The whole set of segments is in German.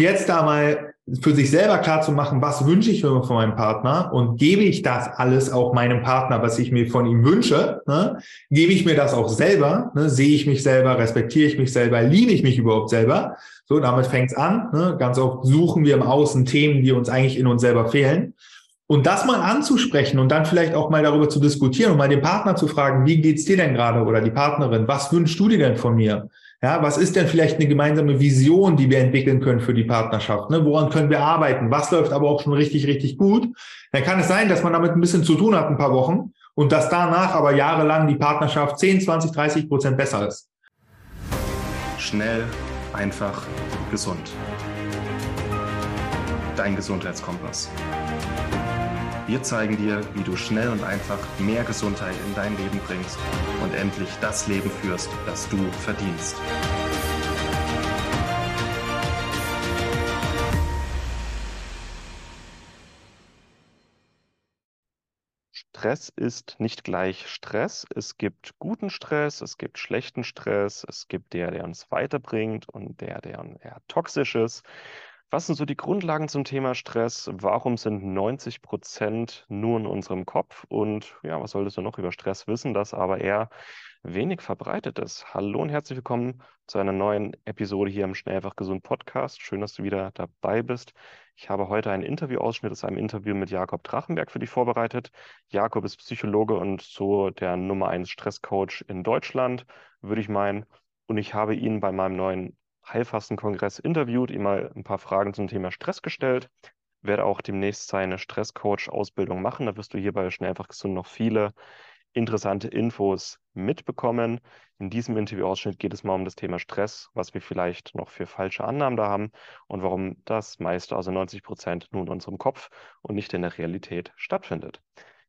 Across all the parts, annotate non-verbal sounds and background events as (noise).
jetzt da mal für sich selber klar zu machen, was wünsche ich mir von meinem Partner und gebe ich das alles auch meinem Partner, was ich mir von ihm wünsche, ne? gebe ich mir das auch selber, ne? sehe ich mich selber, respektiere ich mich selber, liebe ich mich überhaupt selber. So, damit fängt's an. Ne? Ganz oft suchen wir im Außen Themen, die uns eigentlich in uns selber fehlen. Und das mal anzusprechen und dann vielleicht auch mal darüber zu diskutieren und mal den Partner zu fragen, wie geht's dir denn gerade oder die Partnerin, was wünschst du dir denn von mir? Ja, was ist denn vielleicht eine gemeinsame Vision, die wir entwickeln können für die Partnerschaft? Ne? Woran können wir arbeiten? Was läuft aber auch schon richtig, richtig gut? Dann kann es sein, dass man damit ein bisschen zu tun hat, ein paar Wochen, und dass danach aber jahrelang die Partnerschaft 10, 20, 30 Prozent besser ist. Schnell, einfach, gesund. Dein Gesundheitskompass. Wir zeigen dir, wie du schnell und einfach mehr Gesundheit in dein Leben bringst und endlich das Leben führst, das du verdienst. Stress ist nicht gleich Stress. Es gibt guten Stress, es gibt schlechten Stress, es gibt der, der uns weiterbringt und der, der eher toxisch ist. Was sind so die Grundlagen zum Thema Stress? Warum sind 90 Prozent nur in unserem Kopf? Und ja, was solltest du noch über Stress wissen, das aber eher wenig verbreitet ist? Hallo und herzlich willkommen zu einer neuen Episode hier im Schnell einfach gesund Podcast. Schön, dass du wieder dabei bist. Ich habe heute einen Interviewausschnitt aus einem Interview mit Jakob Drachenberg für dich vorbereitet. Jakob ist Psychologe und so der Nummer 1 Stresscoach in Deutschland, würde ich meinen. Und ich habe ihn bei meinem neuen Heilfastenkongress interviewt, ihm mal ein paar Fragen zum Thema Stress gestellt. Werde auch demnächst seine Stresscoach-Ausbildung machen. Da wirst du hier bei Schnell einfach gesund noch viele interessante Infos mitbekommen. In diesem Interviewausschnitt geht es mal um das Thema Stress, was wir vielleicht noch für falsche Annahmen da haben und warum das meiste, also 90 Prozent, nur in unserem Kopf und nicht in der Realität stattfindet.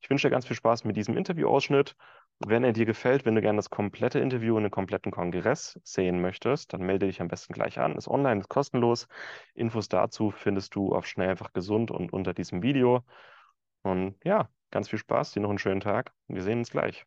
Ich wünsche dir ganz viel Spaß mit diesem Interviewausschnitt wenn er dir gefällt, wenn du gerne das komplette Interview und den kompletten Kongress sehen möchtest, dann melde dich am besten gleich an. Ist online, ist kostenlos. Infos dazu findest du auf schnell einfach gesund und unter diesem Video. Und ja, ganz viel Spaß, dir noch einen schönen Tag. Wir sehen uns gleich.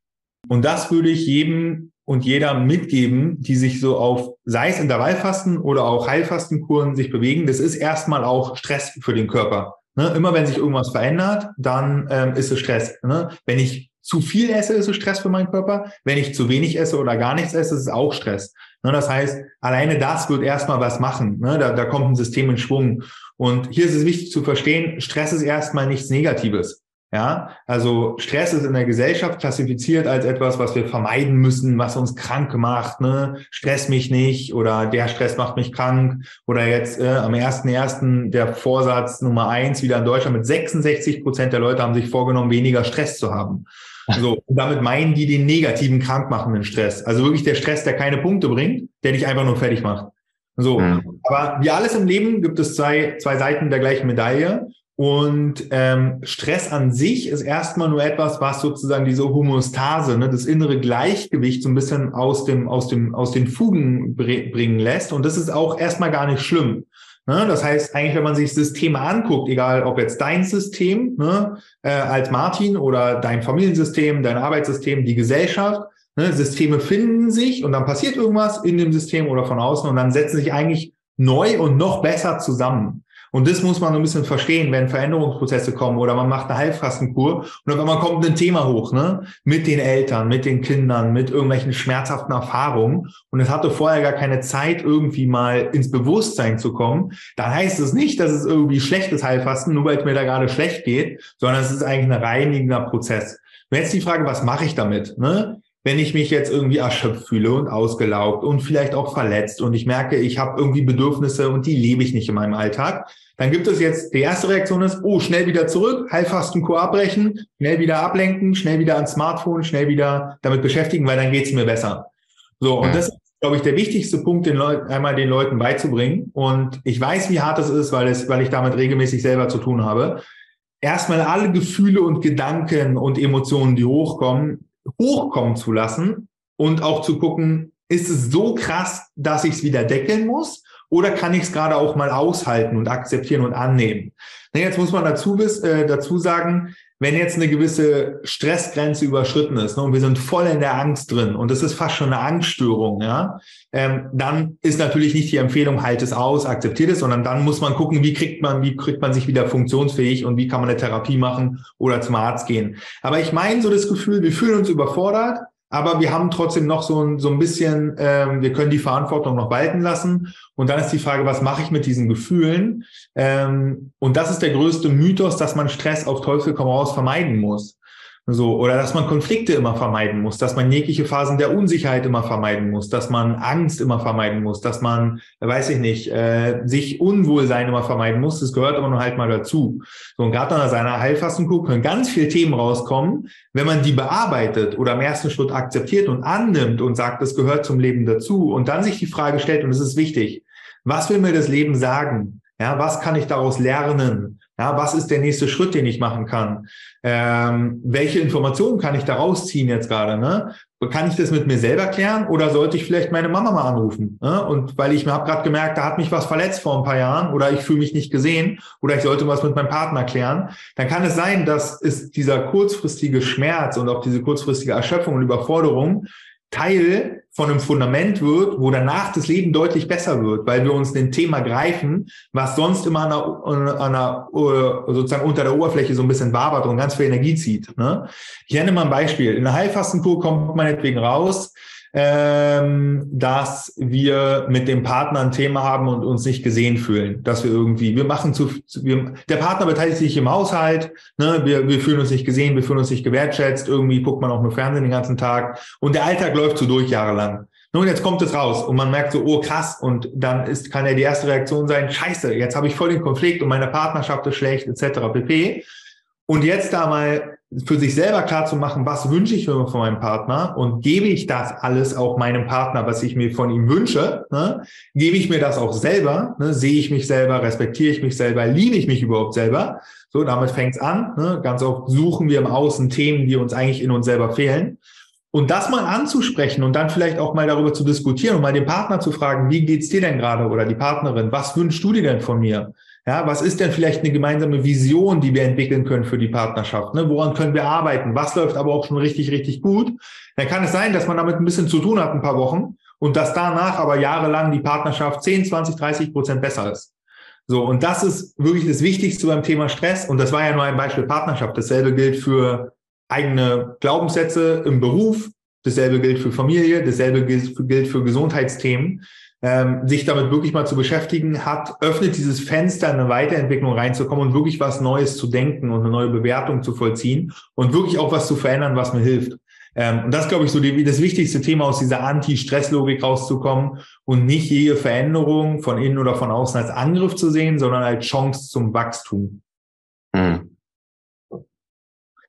Und das würde ich jedem und jeder mitgeben, die sich so auf, sei es Intervallfasten oder auch Heilfastenkuren sich bewegen. Das ist erstmal auch Stress für den Körper. Ne? Immer wenn sich irgendwas verändert, dann ähm, ist es Stress. Ne? Wenn ich zu viel esse, ist es Stress für meinen Körper. Wenn ich zu wenig esse oder gar nichts esse, ist es auch Stress. Ne, das heißt, alleine das wird erstmal was machen. Ne, da, da kommt ein System in Schwung. Und hier ist es wichtig zu verstehen, Stress ist erstmal nichts Negatives. Ja, also Stress ist in der Gesellschaft klassifiziert als etwas, was wir vermeiden müssen, was uns krank macht. Ne? Stress mich nicht oder der Stress macht mich krank. Oder jetzt äh, am ersten ersten der Vorsatz Nummer eins wieder in Deutschland mit 66 Prozent der Leute haben sich vorgenommen, weniger Stress zu haben. So, und damit meinen die den negativen, krankmachenden Stress. Also wirklich der Stress, der keine Punkte bringt, der dich einfach nur fertig macht. So, mhm. aber wie alles im Leben gibt es zwei, zwei Seiten der gleichen Medaille. Und ähm, Stress an sich ist erstmal nur etwas, was sozusagen diese Homostase, ne, das innere Gleichgewicht so ein bisschen aus dem, aus dem, aus den Fugen bringen lässt. Und das ist auch erstmal gar nicht schlimm. Ne? Das heißt, eigentlich, wenn man sich Systeme anguckt, egal ob jetzt dein System ne, äh, als Martin oder dein Familiensystem, dein Arbeitssystem, die Gesellschaft, ne, Systeme finden sich und dann passiert irgendwas in dem System oder von außen und dann setzen sich eigentlich neu und noch besser zusammen. Und das muss man ein bisschen verstehen, wenn Veränderungsprozesse kommen oder man macht eine Heilfastenkur und auf einmal kommt ein Thema hoch, ne? Mit den Eltern, mit den Kindern, mit irgendwelchen schmerzhaften Erfahrungen. Und es hatte vorher gar keine Zeit, irgendwie mal ins Bewusstsein zu kommen. Dann heißt es nicht, dass es irgendwie schlechtes Heilfasten, nur weil es mir da gerade schlecht geht, sondern es ist eigentlich ein reinigender Prozess. Und jetzt die Frage, was mache ich damit? Ne? Wenn ich mich jetzt irgendwie erschöpft fühle und ausgelaugt und vielleicht auch verletzt und ich merke, ich habe irgendwie Bedürfnisse und die lebe ich nicht in meinem Alltag, dann gibt es jetzt, die erste Reaktion ist, oh, schnell wieder zurück, Heilfastenkur abbrechen, schnell wieder ablenken, schnell wieder ans Smartphone, schnell wieder damit beschäftigen, weil dann geht es mir besser. So, und ja. das ist, glaube ich, der wichtigste Punkt, den Leuten, einmal den Leuten beizubringen. Und ich weiß, wie hart es ist, weil es, weil ich damit regelmäßig selber zu tun habe. Erstmal alle Gefühle und Gedanken und Emotionen, die hochkommen, hochkommen zu lassen und auch zu gucken, ist es so krass, dass ich es wieder deckeln muss? Oder kann ich es gerade auch mal aushalten und akzeptieren und annehmen? Na, jetzt muss man dazu, äh, dazu sagen, wenn jetzt eine gewisse Stressgrenze überschritten ist ne, und wir sind voll in der Angst drin und das ist fast schon eine Angststörung, ja, ähm, dann ist natürlich nicht die Empfehlung, halt es aus, akzeptiert es, sondern dann muss man gucken, wie kriegt man, wie kriegt man sich wieder funktionsfähig und wie kann man eine Therapie machen oder zum Arzt gehen. Aber ich meine so das Gefühl, wir fühlen uns überfordert aber wir haben trotzdem noch so ein, so ein bisschen, ähm, wir können die Verantwortung noch walten lassen. Und dann ist die Frage, was mache ich mit diesen Gefühlen? Ähm, und das ist der größte Mythos, dass man Stress auf Teufel komm raus vermeiden muss. So, oder dass man Konflikte immer vermeiden muss, dass man jegliche Phasen der Unsicherheit immer vermeiden muss, dass man Angst immer vermeiden muss, dass man, weiß ich nicht, äh, sich Unwohlsein immer vermeiden muss. Das gehört aber nur halt mal dazu. So, und gerade nach seiner Heilfastenkur können ganz viele Themen rauskommen, wenn man die bearbeitet oder im ersten Schritt akzeptiert und annimmt und sagt, das gehört zum Leben dazu und dann sich die Frage stellt, und das ist wichtig, was will mir das Leben sagen? Ja, was kann ich daraus lernen? Ja, was ist der nächste Schritt, den ich machen kann? Ähm, welche Informationen kann ich daraus ziehen jetzt gerade? Ne? Kann ich das mit mir selber klären oder sollte ich vielleicht meine Mama mal anrufen? Ne? Und weil ich mir habe gerade gemerkt, da hat mich was verletzt vor ein paar Jahren oder ich fühle mich nicht gesehen oder ich sollte was mit meinem Partner klären, dann kann es sein, dass es dieser kurzfristige Schmerz und auch diese kurzfristige Erschöpfung und Überforderung Teil von einem Fundament wird, wo danach das Leben deutlich besser wird, weil wir uns dem Thema greifen, was sonst immer an einer, an einer, äh, sozusagen unter der Oberfläche so ein bisschen wabert und ganz viel Energie zieht. Ne? Ich nenne mal ein Beispiel. In der Heilfastenkur kommt meinetwegen raus, ähm, dass wir mit dem Partner ein Thema haben und uns nicht gesehen fühlen, dass wir irgendwie, wir machen zu, wir, der Partner beteiligt sich im Haushalt, ne, wir, wir fühlen uns nicht gesehen, wir fühlen uns nicht gewertschätzt, irgendwie guckt man auch nur Fernsehen den ganzen Tag und der Alltag läuft so durch jahrelang. Nun, jetzt kommt es raus und man merkt so, oh krass, und dann ist, kann ja die erste Reaktion sein, scheiße, jetzt habe ich voll den Konflikt und meine Partnerschaft ist schlecht, etc. pp. Und jetzt da mal für sich selber klar zu machen, was wünsche ich mir von meinem Partner und gebe ich das alles auch meinem Partner, was ich mir von ihm wünsche, ne? gebe ich mir das auch selber, ne? sehe ich mich selber, respektiere ich mich selber, liebe ich mich überhaupt selber. So, damit fängt's an. Ne? Ganz oft suchen wir im Außen Themen, die uns eigentlich in uns selber fehlen. Und das mal anzusprechen und dann vielleicht auch mal darüber zu diskutieren und mal den Partner zu fragen, wie geht's dir denn gerade oder die Partnerin, was wünschst du dir denn von mir? Ja, was ist denn vielleicht eine gemeinsame Vision, die wir entwickeln können für die Partnerschaft? Ne? Woran können wir arbeiten? Was läuft aber auch schon richtig, richtig gut? Dann kann es sein, dass man damit ein bisschen zu tun hat, ein paar Wochen, und dass danach aber jahrelang die Partnerschaft 10, 20, 30 Prozent besser ist. So, und das ist wirklich das Wichtigste beim Thema Stress. Und das war ja nur ein Beispiel Partnerschaft. Dasselbe gilt für eigene Glaubenssätze im Beruf. Dasselbe gilt für Familie. Dasselbe gilt für Gesundheitsthemen ähm, sich damit wirklich mal zu beschäftigen hat, öffnet dieses Fenster, eine Weiterentwicklung reinzukommen und wirklich was Neues zu denken und eine neue Bewertung zu vollziehen und wirklich auch was zu verändern, was mir hilft. Ähm, und das glaube ich so die, das wichtigste Thema aus dieser Anti-Stress-Logik rauszukommen und nicht jede Veränderung von innen oder von außen als Angriff zu sehen, sondern als Chance zum Wachstum. Mhm.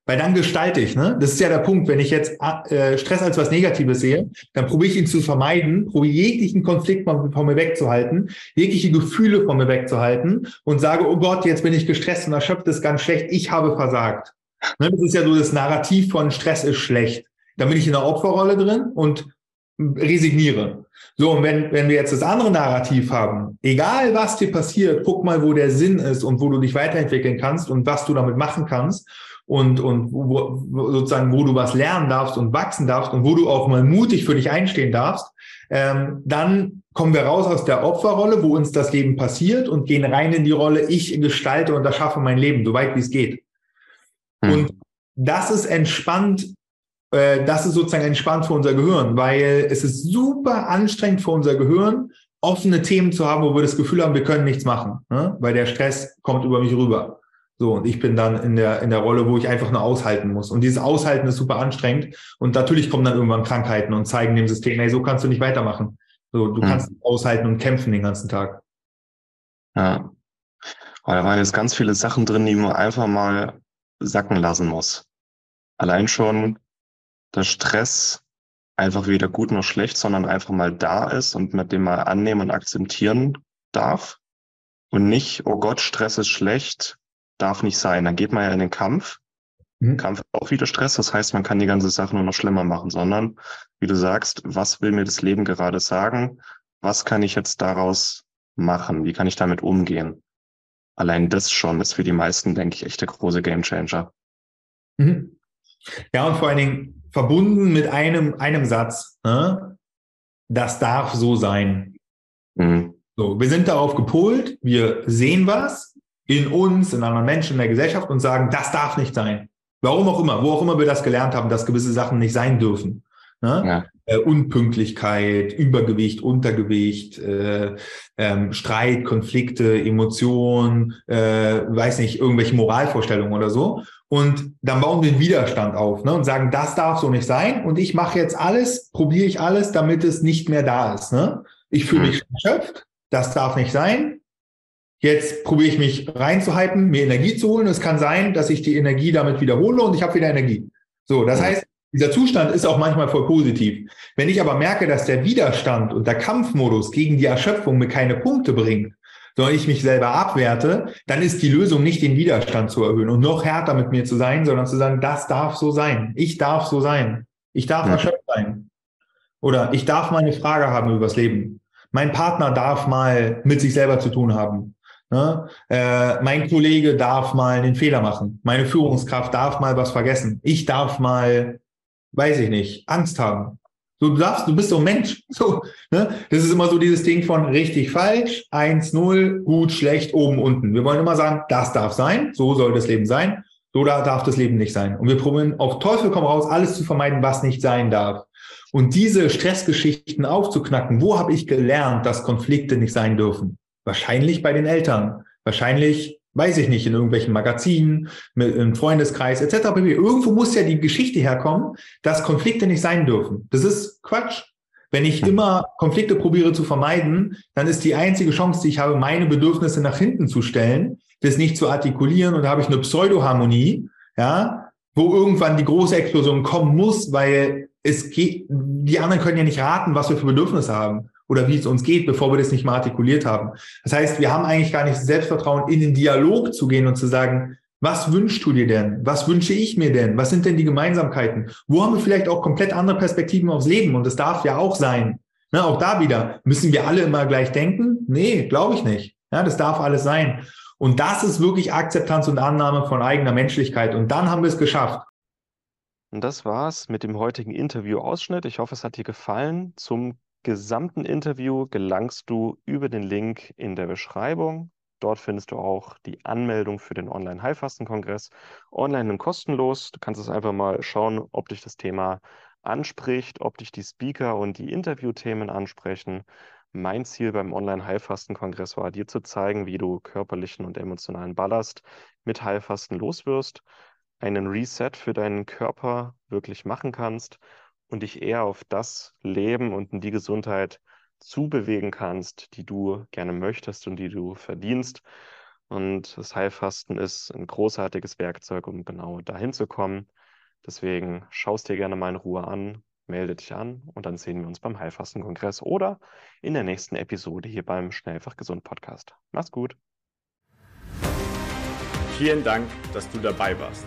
Weil dann gestalte ich, ne? Das ist ja der Punkt. Wenn ich jetzt äh, Stress als was Negatives sehe, dann probiere ich ihn zu vermeiden, probiere jeglichen Konflikt von, von mir wegzuhalten, jegliche Gefühle von mir wegzuhalten und sage, oh Gott, jetzt bin ich gestresst und erschöpft ist ganz schlecht, ich habe versagt. Ne? Das ist ja so das Narrativ von Stress ist schlecht. Dann bin ich in der Opferrolle drin und resigniere. So, und wenn, wenn wir jetzt das andere Narrativ haben, egal was dir passiert, guck mal, wo der Sinn ist und wo du dich weiterentwickeln kannst und was du damit machen kannst und, und wo, sozusagen, wo du was lernen darfst und wachsen darfst und wo du auch mal mutig für dich einstehen darfst, ähm, dann kommen wir raus aus der Opferrolle, wo uns das Leben passiert und gehen rein in die Rolle, ich gestalte und erschaffe mein Leben, so weit wie es geht. Hm. Und das ist entspannt, äh, das ist sozusagen entspannt für unser Gehirn, weil es ist super anstrengend für unser Gehirn, offene Themen zu haben, wo wir das Gefühl haben, wir können nichts machen, ne? weil der Stress kommt über mich rüber. So, und ich bin dann in der, in der Rolle, wo ich einfach nur aushalten muss. Und dieses Aushalten ist super anstrengend. Und natürlich kommen dann irgendwann Krankheiten und zeigen dem System, hey, so kannst du nicht weitermachen. So, du hm. kannst aushalten und kämpfen den ganzen Tag. Ja. Aber da waren jetzt ganz viele Sachen drin, die man einfach mal sacken lassen muss. Allein schon der Stress einfach weder gut noch schlecht, sondern einfach mal da ist und mit dem mal annehmen und akzeptieren darf. Und nicht, oh Gott, Stress ist schlecht, darf nicht sein. Dann geht man ja in den Kampf. Mhm. Kampf ist auch wieder Stress. Das heißt, man kann die ganze Sache nur noch schlimmer machen, sondern, wie du sagst, was will mir das Leben gerade sagen? Was kann ich jetzt daraus machen? Wie kann ich damit umgehen? Allein das schon ist für die meisten, denke ich, echt der große Gamechanger. Mhm. Ja, und vor allen Dingen verbunden mit einem, einem Satz, ne? das darf so sein. Mhm. So, wir sind darauf gepolt, wir sehen was in uns, in anderen Menschen, in der Gesellschaft und sagen, das darf nicht sein. Warum auch immer, wo auch immer wir das gelernt haben, dass gewisse Sachen nicht sein dürfen. Ne? Ja. Äh, Unpünktlichkeit, Übergewicht, Untergewicht, äh, ähm, Streit, Konflikte, Emotionen, äh, weiß nicht, irgendwelche Moralvorstellungen oder so. Und dann bauen wir einen Widerstand auf ne? und sagen, das darf so nicht sein. Und ich mache jetzt alles, probiere ich alles, damit es nicht mehr da ist. Ne? Ich fühle mich mhm. erschöpft, das darf nicht sein. Jetzt probiere ich mich reinzuhalten, mir Energie zu holen. Es kann sein, dass ich die Energie damit wiederhole und ich habe wieder Energie. So, das heißt, dieser Zustand ist auch manchmal voll positiv. Wenn ich aber merke, dass der Widerstand und der Kampfmodus gegen die Erschöpfung mir keine Punkte bringt, sondern ich mich selber abwerte, dann ist die Lösung nicht den Widerstand zu erhöhen und noch härter mit mir zu sein, sondern zu sagen, das darf so sein. Ich darf so sein. Ich darf ja. erschöpft sein. Oder ich darf mal eine Frage haben übers Leben. Mein Partner darf mal mit sich selber zu tun haben. Ne? Äh, mein Kollege darf mal einen Fehler machen. Meine Führungskraft darf mal was vergessen. Ich darf mal weiß ich nicht, Angst haben. Du darfst, du bist so ein Mensch. (laughs) So, ne? Das ist immer so dieses Ding von richtig, falsch, eins, null, gut, schlecht, oben, unten. Wir wollen immer sagen, das darf sein, so soll das Leben sein, so darf das Leben nicht sein. Und wir probieren auf Teufel komm raus, alles zu vermeiden, was nicht sein darf. Und diese Stressgeschichten aufzuknacken, wo habe ich gelernt, dass Konflikte nicht sein dürfen? Wahrscheinlich bei den Eltern. Wahrscheinlich weiß ich nicht, in irgendwelchen Magazinen, mit, im Freundeskreis etc. Irgendwo muss ja die Geschichte herkommen, dass Konflikte nicht sein dürfen. Das ist Quatsch. Wenn ich immer Konflikte probiere zu vermeiden, dann ist die einzige Chance, die ich habe, meine Bedürfnisse nach hinten zu stellen, das nicht zu artikulieren und da habe ich eine Pseudoharmonie, ja, wo irgendwann die große Explosion kommen muss, weil es geht, die anderen können ja nicht raten, was wir für Bedürfnisse haben oder wie es uns geht, bevor wir das nicht mal artikuliert haben. Das heißt, wir haben eigentlich gar nicht Selbstvertrauen, in den Dialog zu gehen und zu sagen, was wünschst du dir denn? Was wünsche ich mir denn? Was sind denn die Gemeinsamkeiten? Wo haben wir vielleicht auch komplett andere Perspektiven aufs Leben? Und das darf ja auch sein. Ne, auch da wieder, müssen wir alle immer gleich denken? Nee, glaube ich nicht. Ja, das darf alles sein. Und das ist wirklich Akzeptanz und Annahme von eigener Menschlichkeit. Und dann haben wir es geschafft. Und das war's mit dem heutigen Interview-Ausschnitt. Ich hoffe, es hat dir gefallen. Zum gesamten Interview gelangst du über den Link in der Beschreibung. Dort findest du auch die Anmeldung für den Online-Heilfasten-Kongress. Online und kostenlos. Du kannst es einfach mal schauen, ob dich das Thema anspricht, ob dich die Speaker und die Interviewthemen ansprechen. Mein Ziel beim Online-Heilfasten-Kongress war, dir zu zeigen, wie du körperlichen und emotionalen Ballast mit Heilfasten loswirst, einen Reset für deinen Körper wirklich machen kannst und dich eher auf das Leben und in die Gesundheit zubewegen kannst, die du gerne möchtest und die du verdienst. Und das Heilfasten ist ein großartiges Werkzeug, um genau dahin zu kommen. Deswegen schaust dir gerne mal in Ruhe an, melde dich an und dann sehen wir uns beim Heilfastenkongress oder in der nächsten Episode hier beim Schnellfach Gesund Podcast. Mach's gut. Vielen Dank, dass du dabei warst